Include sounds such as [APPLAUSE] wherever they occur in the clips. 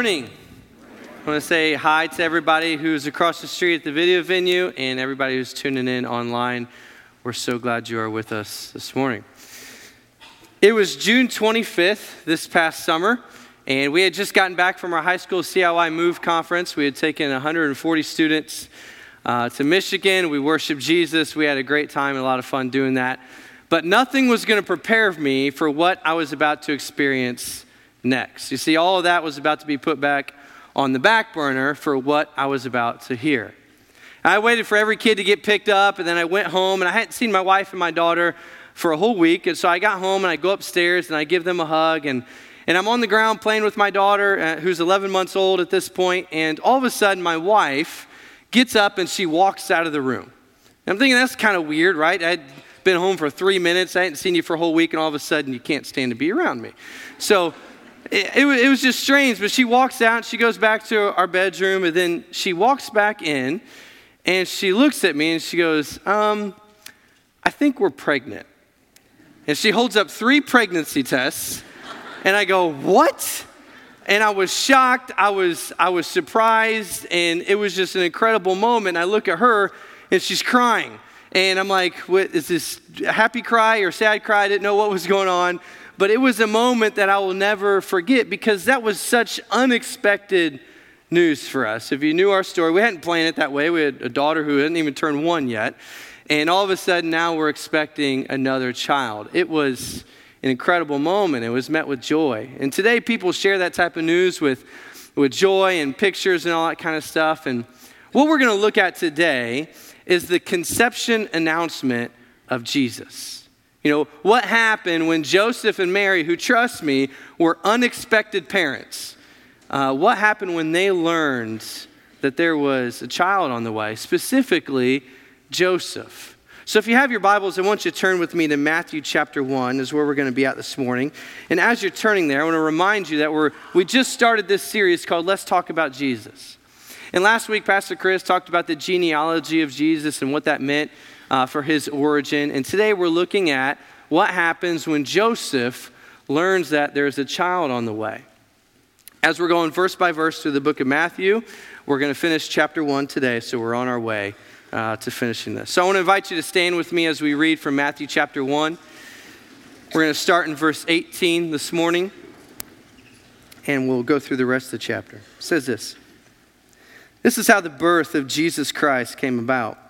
morning. I want to say hi to everybody who's across the street at the video venue and everybody who's tuning in online. We're so glad you are with us this morning. It was June 25th this past summer, and we had just gotten back from our high school CIY Move conference. We had taken 140 students uh, to Michigan. We worshiped Jesus. We had a great time and a lot of fun doing that. But nothing was going to prepare me for what I was about to experience next. You see, all of that was about to be put back on the back burner for what I was about to hear. I waited for every kid to get picked up, and then I went home, and I hadn't seen my wife and my daughter for a whole week. And so I got home, and I go upstairs, and I give them a hug, and, and I'm on the ground playing with my daughter, uh, who's 11 months old at this point, and all of a sudden, my wife gets up and she walks out of the room. And I'm thinking, that's kind of weird, right? I'd been home for three minutes, I hadn't seen you for a whole week, and all of a sudden, you can't stand to be around me. So it, it, was just strange, but she walks out, she goes back to our bedroom, and then she walks back in and she looks at me and she goes, um, I think we're pregnant. And she holds up three pregnancy tests, and I go, What? And I was shocked, I was, I was surprised, and it was just an incredible moment. I look at her, and she's crying. And I'm like, what, is this happy cry or sad cry? I didn't know what was going on. But it was a moment that I will never forget because that was such unexpected news for us. If you knew our story, we hadn't planned it that way. We had a daughter who hadn't even turned one yet. And all of a sudden, now we're expecting another child. It was an incredible moment. It was met with joy. And today, people share that type of news with, with joy and pictures and all that kind of stuff. And what we're going to look at today is the conception announcement of Jesus. You know, what happened when Joseph and Mary, who trust me, were unexpected parents? Uh, what happened when they learned that there was a child on the way, specifically Joseph? So, if you have your Bibles, I want you to turn with me to Matthew chapter 1, is where we're going to be at this morning. And as you're turning there, I want to remind you that we're, we just started this series called Let's Talk About Jesus. And last week, Pastor Chris talked about the genealogy of Jesus and what that meant uh, for his origin. And today we're looking at what happens when Joseph learns that there's a child on the way. As we're going verse by verse through the book of Matthew, we're going to finish chapter 1 today, so we're on our way uh, to finishing this. So I want to invite you to stand with me as we read from Matthew chapter 1. We're going to start in verse 18 this morning, and we'll go through the rest of the chapter. It says this This is how the birth of Jesus Christ came about.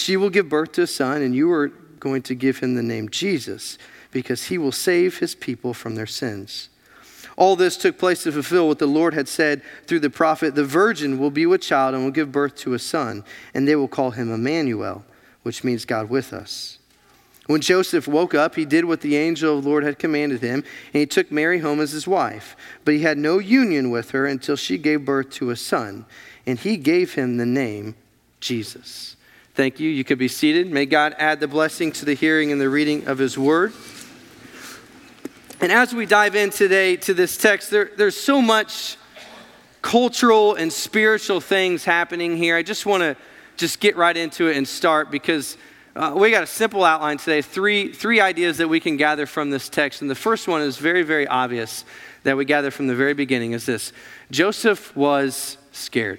She will give birth to a son, and you are going to give him the name Jesus, because he will save his people from their sins. All this took place to fulfill what the Lord had said through the prophet The virgin will be with child and will give birth to a son, and they will call him Emmanuel, which means God with us. When Joseph woke up, he did what the angel of the Lord had commanded him, and he took Mary home as his wife. But he had no union with her until she gave birth to a son, and he gave him the name Jesus. Thank you. You could be seated. May God add the blessing to the hearing and the reading of His Word. And as we dive in today to this text, there, there's so much cultural and spiritual things happening here. I just want to just get right into it and start because uh, we got a simple outline today. Three, three ideas that we can gather from this text. And the first one is very, very obvious that we gather from the very beginning is this Joseph was scared.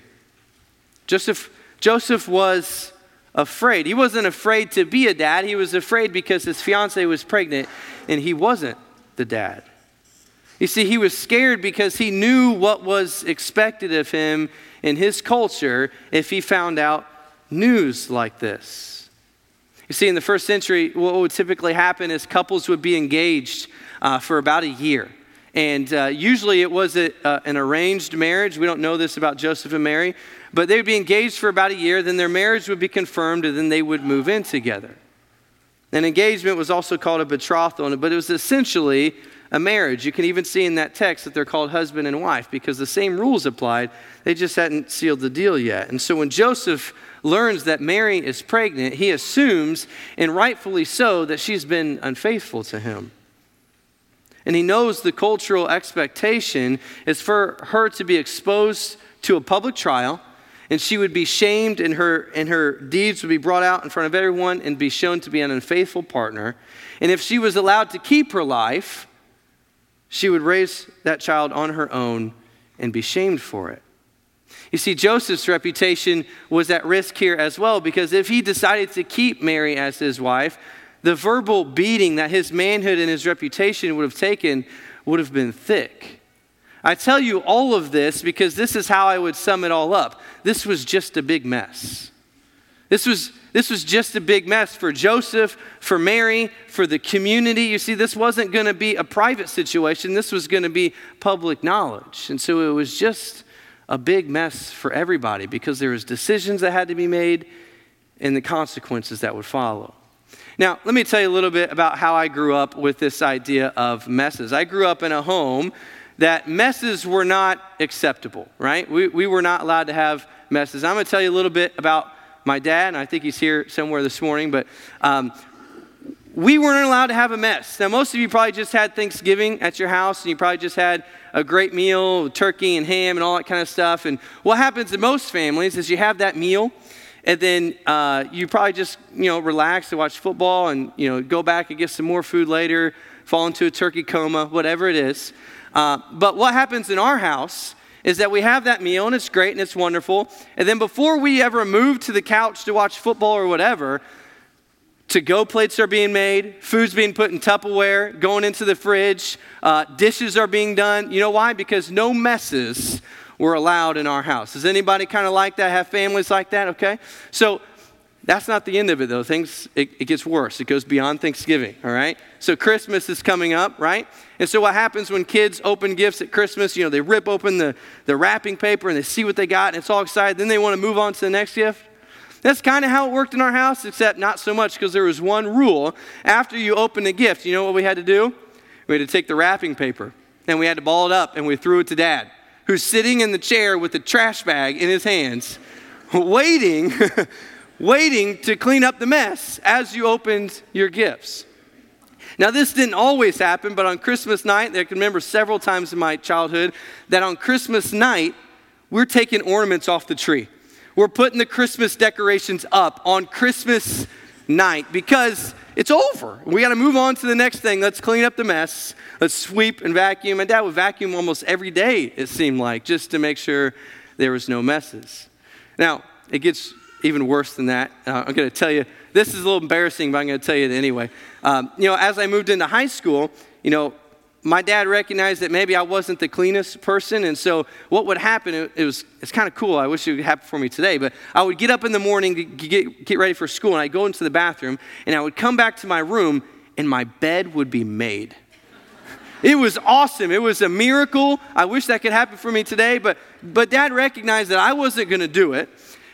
Joseph, Joseph was afraid. He wasn't afraid to be a dad, he was afraid because his fiancee was pregnant and he wasn't the dad. You see, he was scared because he knew what was expected of him in his culture if he found out news like this. You see, in the first century, what would typically happen is couples would be engaged uh, for about a year. And uh, usually it was a, uh, an arranged marriage. We don't know this about Joseph and Mary, but they would be engaged for about a year, then their marriage would be confirmed, and then they would move in together. An engagement was also called a betrothal, but it was essentially a marriage. You can even see in that text that they're called husband and wife because the same rules applied. They just hadn't sealed the deal yet. And so when Joseph learns that Mary is pregnant, he assumes, and rightfully so, that she's been unfaithful to him. And he knows the cultural expectation is for her to be exposed to a public trial, and she would be shamed, and her, and her deeds would be brought out in front of everyone and be shown to be an unfaithful partner. And if she was allowed to keep her life, she would raise that child on her own and be shamed for it. You see, Joseph's reputation was at risk here as well because if he decided to keep Mary as his wife, the verbal beating that his manhood and his reputation would have taken would have been thick. I tell you all of this because this is how I would sum it all up. This was just a big mess. This was, this was just a big mess for Joseph, for Mary, for the community. You see, this wasn't going to be a private situation, this was going to be public knowledge. And so it was just a big mess for everybody because there was decisions that had to be made and the consequences that would follow. Now, let me tell you a little bit about how I grew up with this idea of messes. I grew up in a home that messes were not acceptable, right? We, we were not allowed to have messes. I'm going to tell you a little bit about my dad, and I think he's here somewhere this morning, but um, we weren't allowed to have a mess. Now, most of you probably just had Thanksgiving at your house, and you probably just had a great meal, turkey and ham and all that kind of stuff. And what happens in most families is you have that meal, and then uh, you probably just you know relax and watch football, and you know go back and get some more food later, fall into a turkey coma, whatever it is. Uh, but what happens in our house is that we have that meal and it's great and it's wonderful. And then before we ever move to the couch to watch football or whatever, to go plates are being made, food's being put in Tupperware, going into the fridge, uh, dishes are being done. You know why? Because no messes were allowed in our house. Does anybody kind of like that, have families like that? Okay. So that's not the end of it, though. Things, it, it, gets worse. It goes beyond Thanksgiving, all right? So Christmas is coming up, right? And so what happens when kids open gifts at Christmas? You know, they rip open the, the wrapping paper and they see what they got and it's all excited. Then they want to move on to the next gift. That's kind of how it worked in our house, except not so much because there was one rule. After you opened a gift, you know what we had to do? We had to take the wrapping paper and we had to ball it up and we threw it to dad, who's sitting in the chair with the trash bag in his hands, [LAUGHS] waiting, [LAUGHS] waiting to clean up the mess as you opened your gifts. Now, this didn't always happen, but on Christmas night, I can remember several times in my childhood that on Christmas night, we're taking ornaments off the tree. We're putting the Christmas decorations up on Christmas night because it's over. We got to move on to the next thing. Let's clean up the mess. Let's sweep and vacuum. My dad would vacuum almost every day, it seemed like, just to make sure there was no messes. Now, it gets even worse than that. Uh, I'm going to tell you, this is a little embarrassing, but I'm going to tell you anyway. Um, you know, as I moved into high school, you know, my dad recognized that maybe I wasn't the cleanest person, and so what would happen, it, it was, it's kind of cool. I wish it would happen for me today, but I would get up in the morning to get, get ready for school, and I'd go into the bathroom, and I would come back to my room, and my bed would be made. It was awesome. It was a miracle. I wish that could happen for me today, but, but dad recognized that I wasn't going to do it.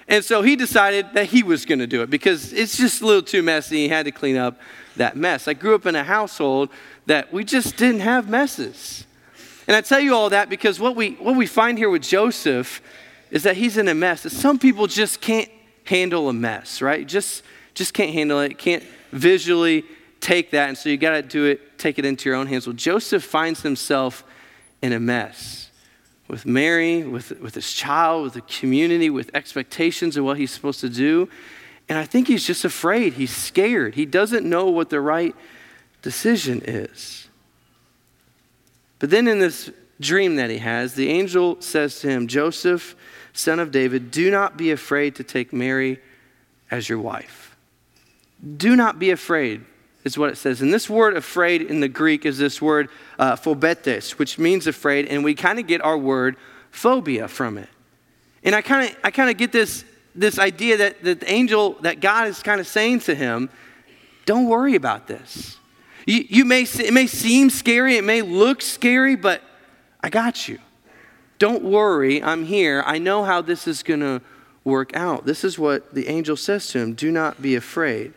And so he decided that he was going to do it because it's just a little too messy. He had to clean up that mess. I grew up in a household that we just didn't have messes. And I tell you all that because what we, what we find here with Joseph is that he's in a mess. That some people just can't handle a mess, right? Just, just can't handle it, can't visually take that. And so you got to do it, take it into your own hands. Well, Joseph finds himself in a mess with Mary, with, with his child, with the community, with expectations of what he's supposed to do. And I think he's just afraid. He's scared. He doesn't know what the right decision is. But then in this dream that he has, the angel says to him, Joseph, son of David, do not be afraid to take Mary as your wife. Do not be afraid, is what it says. And this word afraid in the Greek is this word uh, phobetes, which means afraid, and we kind of get our word phobia from it. And I kind of I kind of get this, this idea that, that the angel, that God is kind of saying to him, don't worry about this. You, you may, it may seem scary, it may look scary, but I got you. Don't worry, I'm here. I know how this is going to work out. This is what the angel says to him do not be afraid.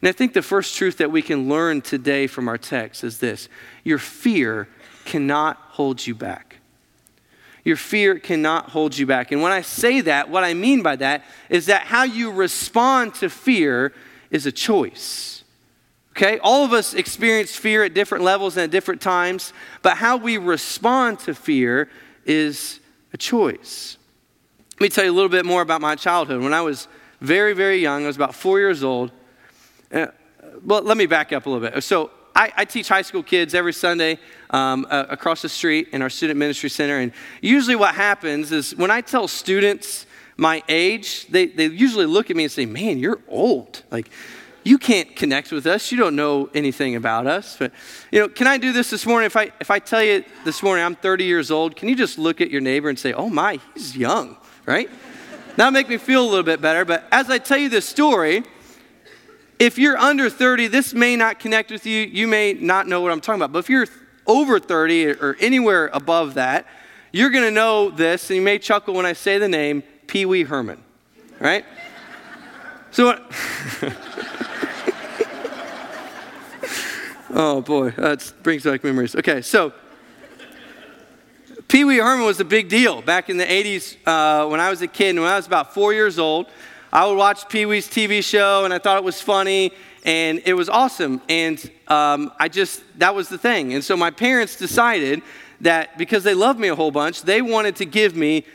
And I think the first truth that we can learn today from our text is this your fear cannot hold you back. Your fear cannot hold you back. And when I say that, what I mean by that is that how you respond to fear is a choice. Okay? All of us experience fear at different levels and at different times, but how we respond to fear is a choice. Let me tell you a little bit more about my childhood. When I was very, very young, I was about four years old. Uh, well, let me back up a little bit. So, I, I teach high school kids every Sunday um, uh, across the street in our student ministry center. And usually, what happens is when I tell students my age, they, they usually look at me and say, Man, you're old. Like, you can't connect with us. You don't know anything about us. But, you know, can I do this this morning? If I, if I tell you this morning I'm 30 years old, can you just look at your neighbor and say, Oh my, he's young, right? That'll make me feel a little bit better. But as I tell you this story, if you're under 30, this may not connect with you. You may not know what I'm talking about. But if you're over 30 or anywhere above that, you're going to know this, and you may chuckle when I say the name Pee Wee Herman, right? So, [LAUGHS] oh boy, that brings back memories. Okay, so Pee Wee Herman was a big deal back in the 80s uh, when I was a kid, when I was about four years old. I would watch Pee Wee's TV show and I thought it was funny and it was awesome. And um, I just, that was the thing. And so my parents decided that because they loved me a whole bunch, they wanted to give me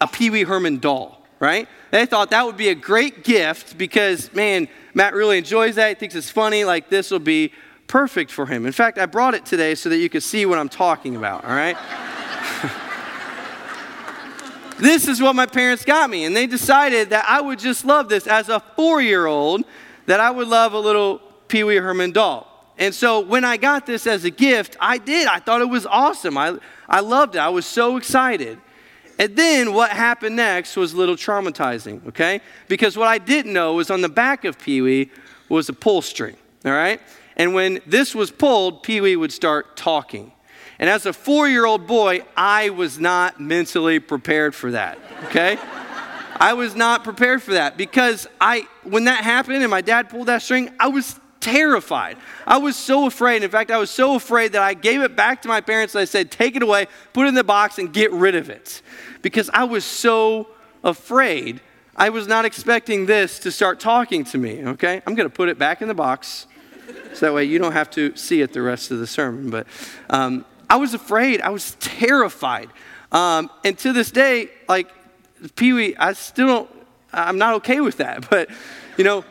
a Pee Wee Herman doll, right? They thought that would be a great gift because, man, Matt really enjoys that. He thinks it's funny. Like, this will be perfect for him. In fact, I brought it today so that you could see what I'm talking about, all right? [LAUGHS] This is what my parents got me. And they decided that I would just love this as a four year old, that I would love a little Pee Wee Herman doll. And so when I got this as a gift, I did. I thought it was awesome. I, I loved it. I was so excited. And then what happened next was a little traumatizing, okay? Because what I didn't know was on the back of Pee Wee was a pull string, all right? And when this was pulled, Pee Wee would start talking. And as a four year old boy, I was not mentally prepared for that, okay? I was not prepared for that because I, when that happened and my dad pulled that string, I was terrified. I was so afraid. In fact, I was so afraid that I gave it back to my parents and I said, take it away, put it in the box, and get rid of it. Because I was so afraid. I was not expecting this to start talking to me, okay? I'm going to put it back in the box so that way you don't have to see it the rest of the sermon. But um, I was afraid. I was terrified. Um, and to this day, like Pee Wee, I still don't, I'm not okay with that. [LAUGHS] But, you know,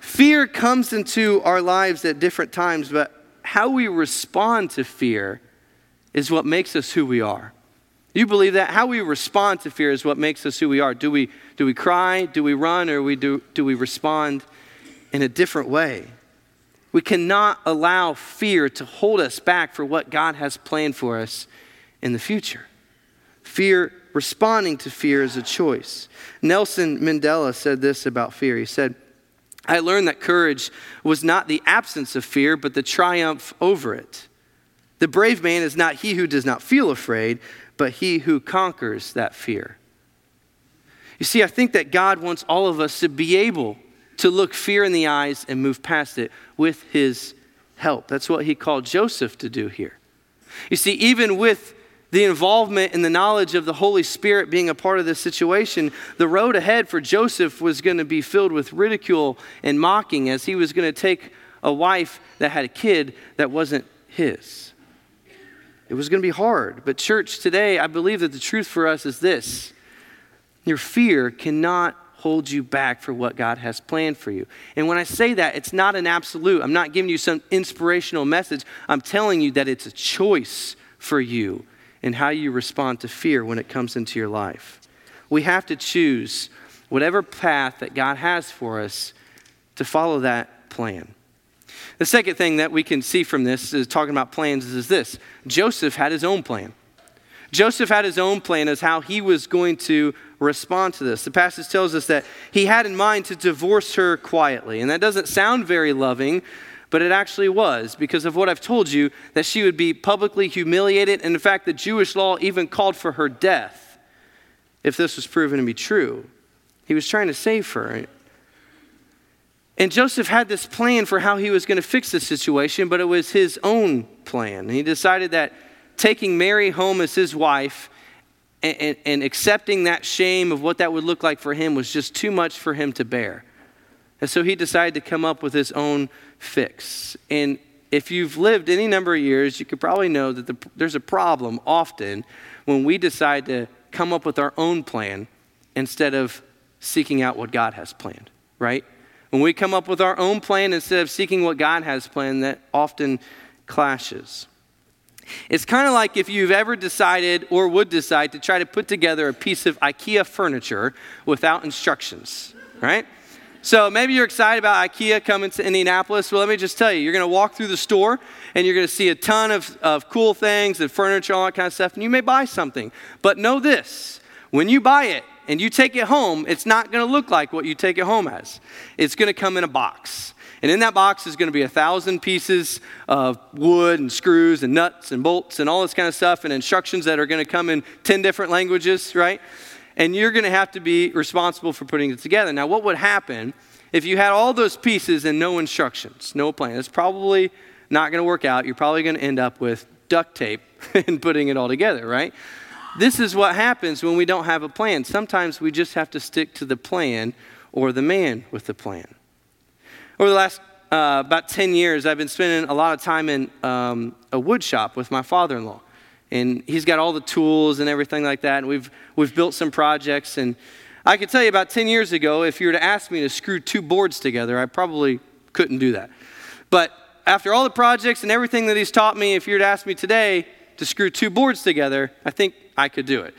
fear comes into our lives at different times, but how we respond to fear is what makes us who we are. You believe that? How we respond to fear is what makes us who we are. Do we, do we cry? Do we run? Or we do, do we respond in a different way? We cannot allow fear to hold us back for what God has planned for us in the future. Fear, responding to fear is a choice. Nelson Mandela said this about fear. He said, I learned that courage was not the absence of fear, but the triumph over it. The brave man is not he who does not feel afraid, but he who conquers that fear. You see, I think that God wants all of us to be able to look fear in the eyes and move past it with his help. That's what he called Joseph to do here. You see, even with the involvement and the knowledge of the Holy Spirit being a part of this situation, the road ahead for Joseph was going to be filled with ridicule and mocking as he was going to take a wife that had a kid that wasn't his. It was going to be hard. But, church, today, I believe that the truth for us is this your fear cannot hold you back for what God has planned for you. And when I say that, it's not an absolute. I'm not giving you some inspirational message. I'm telling you that it's a choice for you and how you respond to fear when it comes into your life. We have to choose whatever path that God has for us to follow that plan. The second thing that we can see from this is talking about plans is this Joseph had his own plan. Joseph had his own plan as how he was going to respond to this. The passage tells us that he had in mind to divorce her quietly. And that doesn't sound very loving, but it actually was because of what I've told you that she would be publicly humiliated. And in fact, the Jewish law even called for her death if this was proven to be true. He was trying to save her. And Joseph had this plan for how he was going to fix the situation, but it was his own plan. And he decided that taking Mary home as his wife and, and, and, accepting that shame of what that would look like for him was just too much for him to bear. And so he decided to come up with his own fix. And if you've lived any number of years, you could probably know that the, there's a problem often when we decide to come up with our own plan instead of seeking out what God has planned, right? When we come up with our own plan instead of seeking what God has planned, that often clashes. It's kind of like if you've ever decided or would decide to try to put together a piece of IKEA furniture without instructions, right? So maybe you're excited about IKEA coming to Indianapolis. Well, let me just tell you, you're going to walk through the store and you're going to see a ton of, of cool things and furniture, all that kind of stuff, and you may buy something. But know this when you buy it, and you take it home, it's not going to look like what you take it home as. It's going to come in a box. And in that box is going to be a thousand pieces of wood and screws and nuts and bolts and all this kind of stuff and instructions that are going to come in 10 different languages, right? And you're going to have to be responsible for putting it together. Now, what would happen if you had all those pieces and no instructions, no plan? It's probably not going to work out. You're probably going to end up with duct tape [LAUGHS] and putting it all together, right? This is what happens when we don't have a plan. Sometimes we just have to stick to the plan or the man with the plan. Over the last uh, about 10 years, I've been spending a lot of time in um, a wood shop with my father in law. And he's got all the tools and everything like that. And we've, we've built some projects. And I could tell you about 10 years ago, if you were to ask me to screw two boards together, I probably couldn't do that. But after all the projects and everything that he's taught me, if you were to ask me today to screw two boards together, I think I could do it.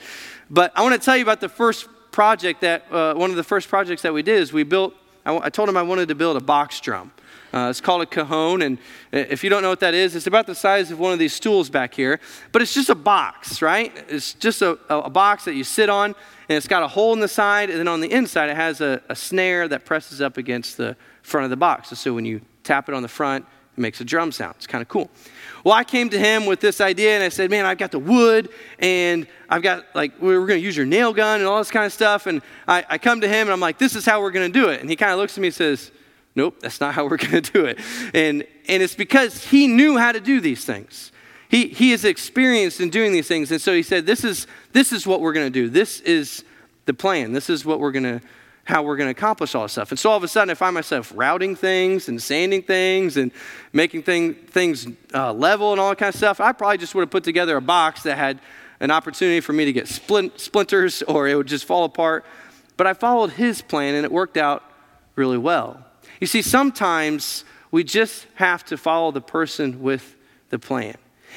But I want to tell you about the first project that, uh, one of the first projects that we did is we built, I, I told him I wanted to build a box drum. Uh, it's called a cajon, and if you don't know what that is, it's about the size of one of these stools back here. But it's just a box, right? It's just a, a box that you sit on, and it's got a hole in the side, and then on the inside, it has a, a snare that presses up against the front of the box. So when you tap it on the front, it makes a drum sound. It's kind of cool. Well, I came to him with this idea and I said, Man, I've got the wood and I've got, like, we're going to use your nail gun and all this kind of stuff. And I, I come to him and I'm like, This is how we're going to do it. And he kind of looks at me and says, Nope, that's not how we're [LAUGHS] going to do it. And, and it's because he knew how to do these things. He, he is experienced in doing these things. And so he said, This is, this is what we're going to do. This is the plan. This is what we're going to how we're going to accomplish all this stuff. And so all of a sudden, I find myself routing things and sanding things and making thing, things uh, level and all that kind of stuff. I probably just would have put together a box that had an opportunity for me to get splint, splinters [LAUGHS] or it would just fall apart. But I followed his plan and it worked out really well. You see, sometimes we just have to follow the person with the plan.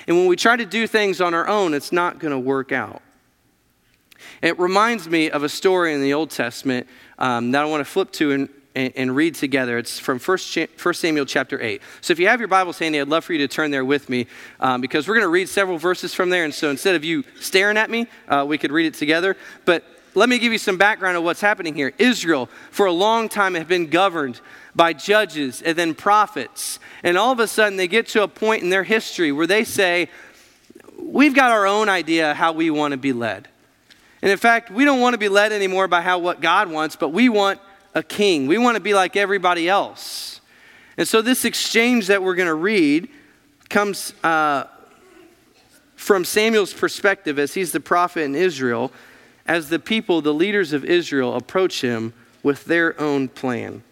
And when we try to do things on our own, it's not going to work out. It reminds me of a story in the Old Testament um, that I want to flip to and, and, and read together. It's from 1 Samuel chapter 8. So if you have your Bibles handy, I'd love for you to turn there with me um, because we're going to read several verses from there. And so instead of you staring at me, uh, we could read it together. But let me give you some background of what's happening here. Israel, for a long time, have been governed by judges and then prophets. And all of a sudden, they get to a point in their history where they say, We've got our own idea how we want to be led. And in fact, we don't want to be led anymore by how what God wants, but we want a king. We want to be like everybody else. And so this exchange that we're going to read comes uh, from Samuel's perspective as he's the prophet in Israel, as the people, the leaders of Israel, approach him with their own plan.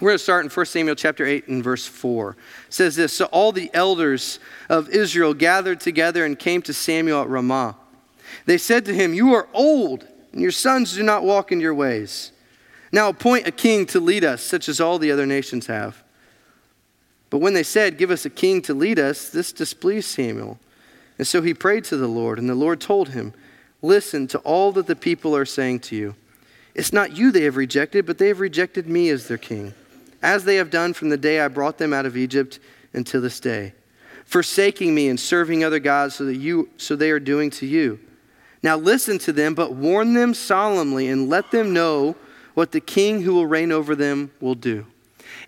We're going to start in 1 Samuel chapter 8 and verse 4. It says this So all the elders of Israel gathered together and came to Samuel at Ramah. They said to him, You are old, and your sons do not walk in your ways. Now appoint a king to lead us, such as all the other nations have. But when they said, Give us a king to lead us, this displeased Samuel. And so he prayed to the Lord, and the Lord told him, Listen to all that the people are saying to you. It's not you they have rejected, but they have rejected me as their king, as they have done from the day I brought them out of Egypt until this day, forsaking me and serving other gods so that you so they are doing to you. Now listen to them, but warn them solemnly and let them know what the king who will reign over them will do.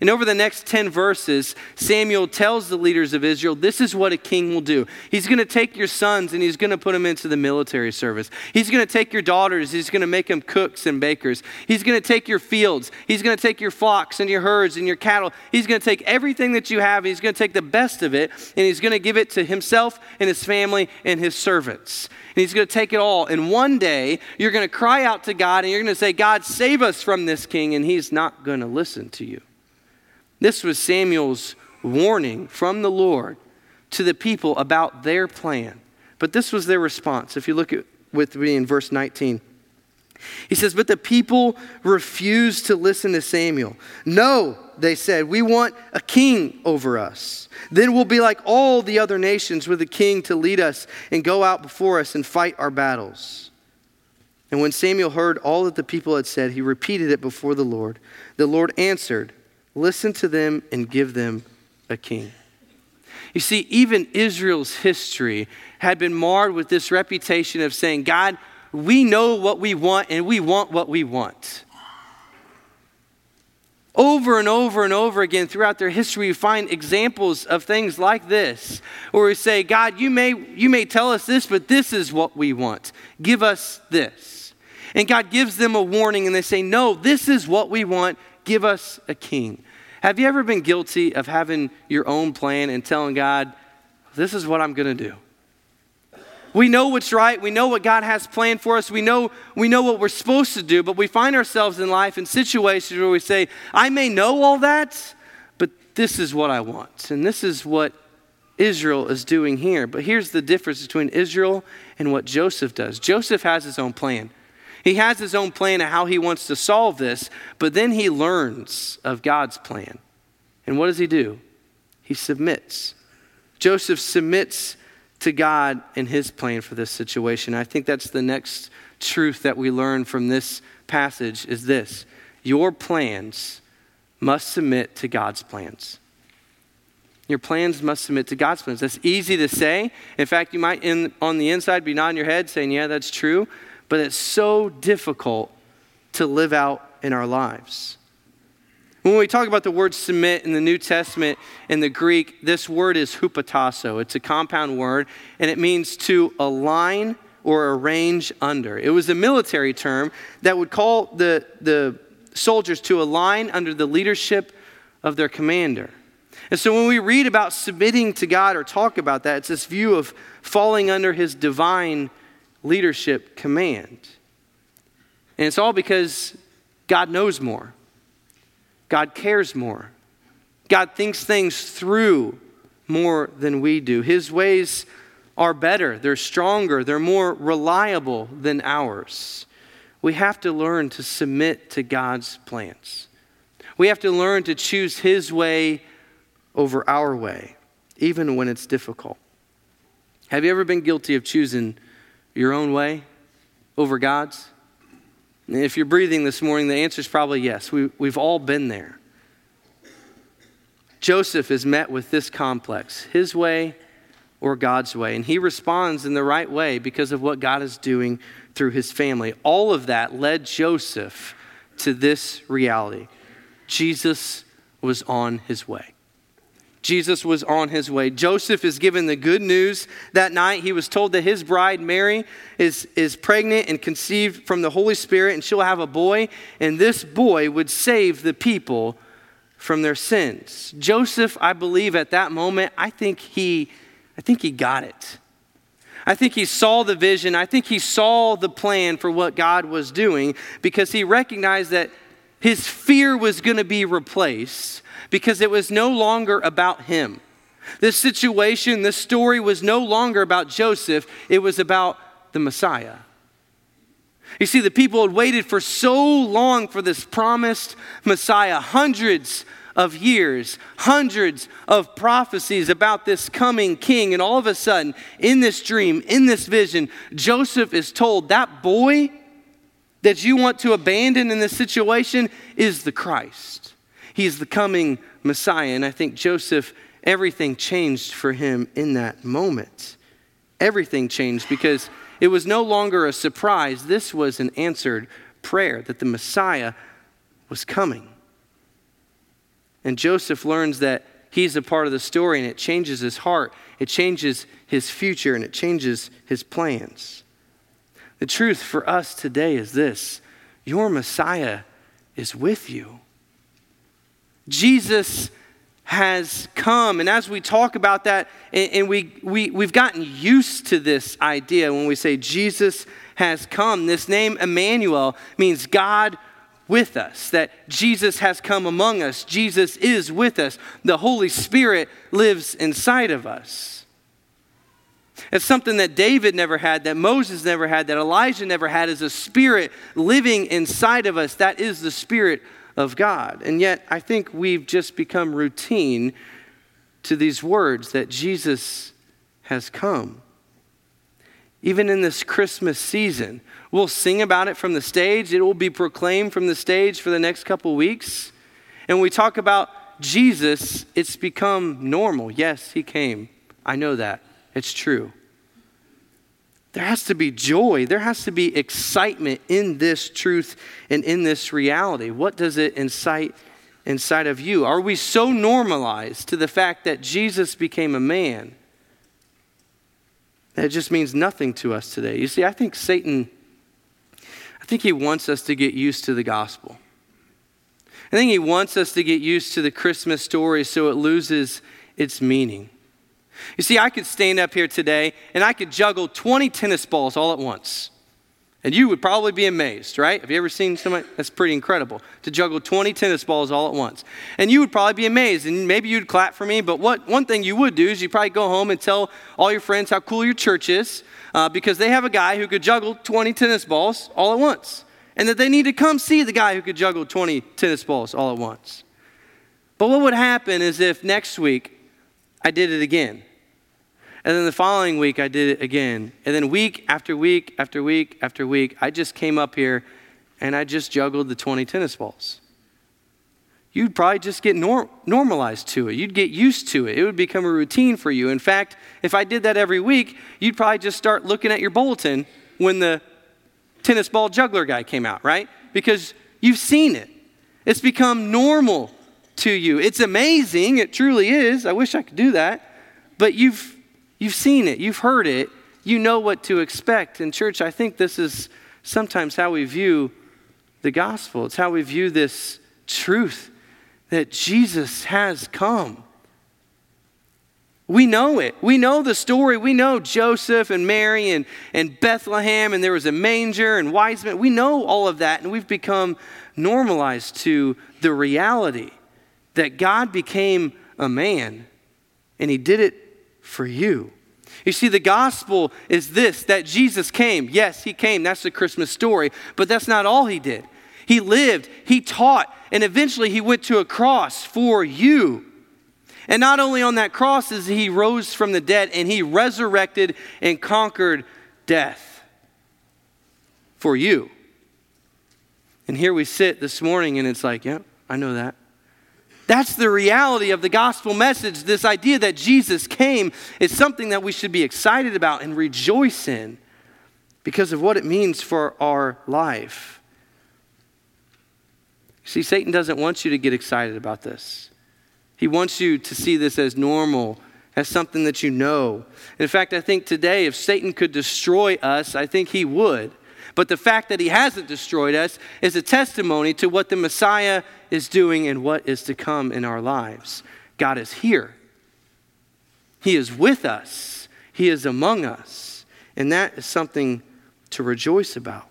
And over the next 10 verses, Samuel tells the leaders of Israel, this is what a king will do. He's going to take your sons and he's going to put them into the military service. He's going to take your daughters, he's going to make them cooks and bakers. He's going to take your fields, he's going to take your flocks and your herds and your cattle. He's going to take everything that you have, he's going to take the best of it, and he's going to give it to himself and his family and his servants. And he's going to take it all. And one day, you're going to cry out to God and you're going to say, God, save us from this king. And he's not going to listen to you. This was Samuel's warning from the Lord to the people about their plan. But this was their response. If you look at, with me in verse 19, he says, But the people refused to listen to Samuel. No, they said, we want a king over us. Then we'll be like all the other nations with a king to lead us and go out before us and fight our battles. And when Samuel heard all that the people had said, he repeated it before the Lord. The Lord answered, Listen to them and give them a king. You see, even Israel's history had been marred with this reputation of saying, God, we know what we want and we want what we want. Over and over and over again throughout their history, we find examples of things like this, where we say, God, you may, you may tell us this, but this is what we want. Give us this. And God gives them a warning, and they say, No, this is what we want give us a king. Have you ever been guilty of having your own plan and telling God, this is what I'm going to do? We know what's right. We know what God has planned for us. We know, we know what we're supposed to do, but we find ourselves in life in situations where we say, I may know all that, but this is what I want. And this is what Israel is doing here. But here's the difference between Israel and what Joseph does Joseph has his own plan. He has his own plan of how he wants to solve this, but then he learns of God's plan. And what does he do? He submits. Joseph submits to God and his plan for this situation. I think that's the next truth that we learn from this passage is this. Your plans must submit to God's plans. Your plans must submit to God's plans. That's easy to say. In fact, you might in, on the inside be nodding your head saying, Yeah, that's true but it's so difficult to live out in our lives. When we talk about the word submit in the New Testament in the Greek, this word is hupotasso. It's a compound word, and it means to align or arrange under. It was a military term that would call the, the soldiers to align under the leadership of their commander. And so when we read about submitting to God or talk about that, it's this view of falling under his divine leadership command. And it's all because God knows more, God cares more, God thinks things through more than we do. His ways are better, they're stronger, they're more reliable than ours. We have to learn to submit to God's plans. We have to learn to choose His way over our way, even when it's difficult. Have you ever been guilty of choosing your own way over God's? if you're breathing this morning, the answer is probably yes. We, we've all been there. Joseph is met with this complex his way or God's way. And he responds in the right way because of what God is doing through his family. All of that led Joseph to this reality Jesus was on his way. Jesus was on his way. Joseph is given the good news that night. He was told that his bride, Mary, is, is pregnant and conceived from the Holy Spirit, and she'll have a boy, and this boy would save the people from their sins. Joseph, I believe at that moment, I think he, I think he got it. I think he saw the vision. I think he saw the plan for what God was doing because he recognized that his fear was going to be replaced because it was no longer about him. This situation, this story was no longer about Joseph, it was about the Messiah. You see, the people had waited for so long for this promised Messiah, hundreds of years, hundreds of prophecies about this coming king. And all of a sudden, in this dream, in this vision, Joseph is told that boy that you want to abandon in this situation is the Christ. He's the coming Messiah. And I think Joseph, everything changed for him in that moment. Everything changed because it was no longer a surprise. This was an answered prayer that the Messiah was coming. And Joseph learns that he's a part of the story and it changes his heart, it changes his future, and it changes his plans. The truth for us today is this your Messiah is with you. Jesus has come. And as we talk about that, and, we, we, we've gotten used to this idea when we say Jesus has come, this name Emmanuel means God with us, that Jesus has come among us. Jesus is with us. The Holy Spirit lives inside of us. It's something that David never had, that Moses never had, that Elijah never had, is a spirit living inside of us. That is the Spirit of God. And yet, I think we've just become routine to these words that Jesus has come. Even in this Christmas season, we'll sing about it from the stage. It will be proclaimed from the stage for the next couple weeks. And when we talk about Jesus, it's become normal. Yes, he came. I know that. It's true. There has to be joy. There has to be excitement in this truth and in this reality. What does it incite inside of you? Are we so normalized to the fact that Jesus became a man that it just means nothing to us today? You see, I think Satan, I think he wants us to get used to the gospel. I think he wants us to get used to the Christmas story so it loses its meaning. You see, I could stand up here today and I could juggle 20 tennis balls all at once. And you would probably be amazed, right? Have you ever seen somebody? That's pretty incredible to juggle 20 tennis balls all at once. And you would probably be amazed, and maybe you'd clap for me. But what one thing you would do is you'd probably go home and tell all your friends how cool your church is uh, because they have a guy who could juggle 20 tennis balls all at once, and that they need to come see the guy who could juggle 20 tennis balls all at once. But what would happen is if next week I did it again? And then the following week, I did it again. And then week after week after week after week, I just came up here and I just juggled the 20 tennis balls. You'd probably just get nor- normalized to it. You'd get used to it. It would become a routine for you. In fact, if I did that every week, you'd probably just start looking at your bulletin when the tennis ball juggler guy came out, right? Because you've seen it. It's become normal to you. It's amazing. It truly is. I wish I could do that. But you've You've seen it, you've heard it, you know what to expect. In church, I think this is sometimes how we view the gospel. It's how we view this truth that Jesus has come. We know it. We know the story. We know Joseph and Mary and, and Bethlehem, and there was a manger and wise men. We know all of that, and we've become normalized to the reality that God became a man, and he did it for you. You see, the gospel is this that Jesus came. Yes, he came. That's the Christmas story. But that's not all he did. He lived, he taught, and eventually he went to a cross for you. And not only on that cross is he rose from the dead and he resurrected and conquered death for you. And here we sit this morning and it's like, yeah, I know that. That's the reality of the gospel message. This idea that Jesus came is something that we should be excited about and rejoice in because of what it means for our life. See, Satan doesn't want you to get excited about this. He wants you to see this as normal, as something that you know. In fact, I think today, if Satan could destroy us, I think he would. But the fact that he hasn't destroyed us is a testimony to what the Messiah is doing and what is to come in our lives. God is here, He is with us, He is among us. And that is something to rejoice about.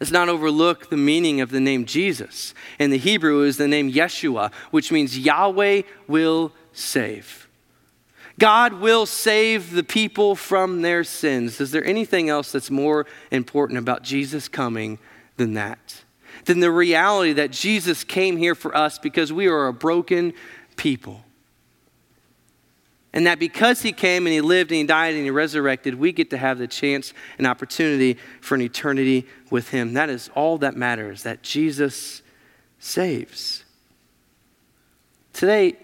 Let's not overlook the meaning of the name Jesus. In the Hebrew is the name Yeshua, which means Yahweh will save. God will save the people from their sins. Is there anything else that's more important about Jesus coming than that? Than the reality that Jesus came here for us because we are a broken people. And that because he came and he lived and he died and he resurrected, we get to have the chance and opportunity for an eternity with him. That is all that matters, that Jesus saves. Today,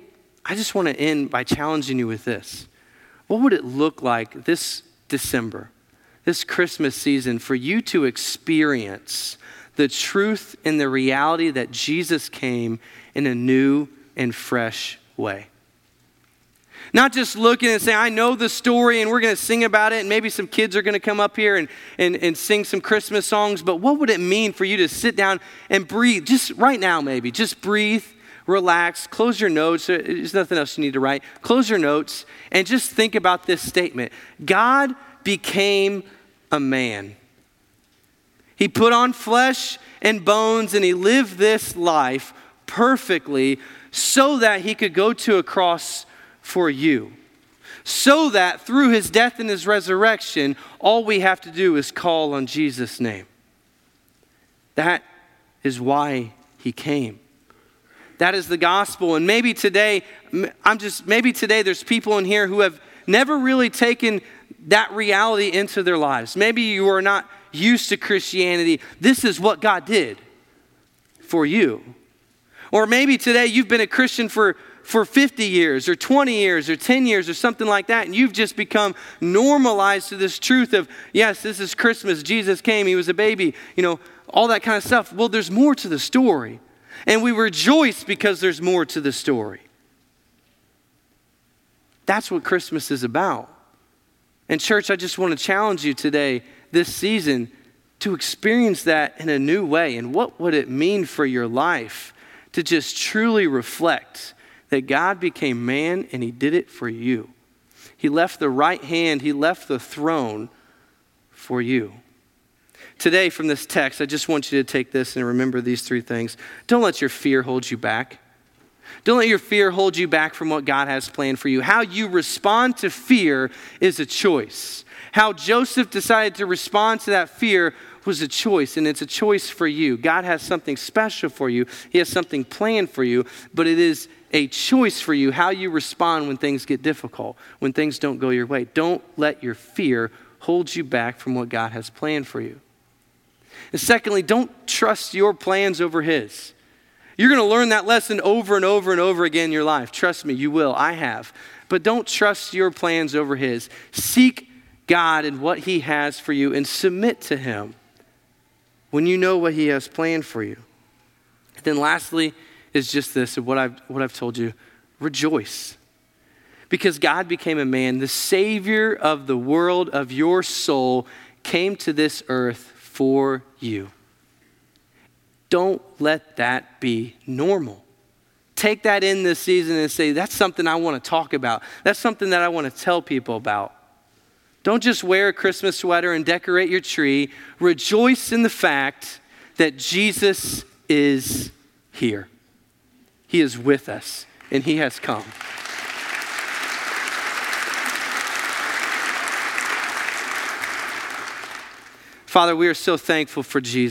I just want to end by challenging you with this. What would it look like this December, this Christmas season, for you to experience the truth and the reality that Jesus came in a new and fresh way. Not just looking and saying, I know the story and we're going to sing about it, and maybe some kids are going to come up here and, and, and sing some Christmas songs, but what would it mean for you to sit down and breathe? Just right now, maybe. Just breathe, relax, close your notes. There's nothing else you need to write. Close your notes and just think about this statement God became a man. He put on flesh and bones and he lived this life perfectly so that he could go to a cross for you. So that through his death and his resurrection, all we have to do is call on Jesus' name. That is why he came. That is the gospel. And maybe today, I'm just, maybe today there's people in here who have never really taken that reality into their lives. Maybe you are not used to Christianity. This is what God did for you. Or maybe today you've been a Christian for, for 50 years or 20 years or 10 years or something like that, and you've just become normalized to this truth of, yes, this is Christmas. Jesus came, he was a baby, you know, all that kind of stuff. Well, there's more to the story. And we rejoice because there's more to the story. That's what Christmas is about. And, church, I just want to challenge you today, this season, to experience that in a new way. And what would it mean for your life to just truly reflect that God became man and he did it for you? He left the right hand, he left the throne for you. Today, from this text, I just want you to take this and remember these three things. Don't let your fear hold you back. Don't let your fear hold you back from what God has planned for you. How you respond to fear is a choice. How Joseph decided to respond to that fear was a choice, and it's a choice for you. God has something special for you, He has something planned for you, but it is a choice for you how you respond when things get difficult, when things don't go your way. Don't let your fear hold you back from what God has planned for you. And secondly, don't trust your plans over His. You're going to learn that lesson over and over and over again in your life. Trust me, you will. I have. But don't trust your plans over His. Seek God and what He has for you and submit to Him when you know what He has planned for you. And then, lastly, is just this of what I've, what I've told you rejoice. Because God became a man, the Savior of the world, of your soul, came to this earth for you. Don't let that be normal. Take that in this season and say, that's something I want to talk about. That's something that I want to tell people about. Don't just wear a Christmas sweater and decorate your tree. Rejoice in the fact that Jesus is here. He is with us, and He has come. Father, we are so thankful for Jesus.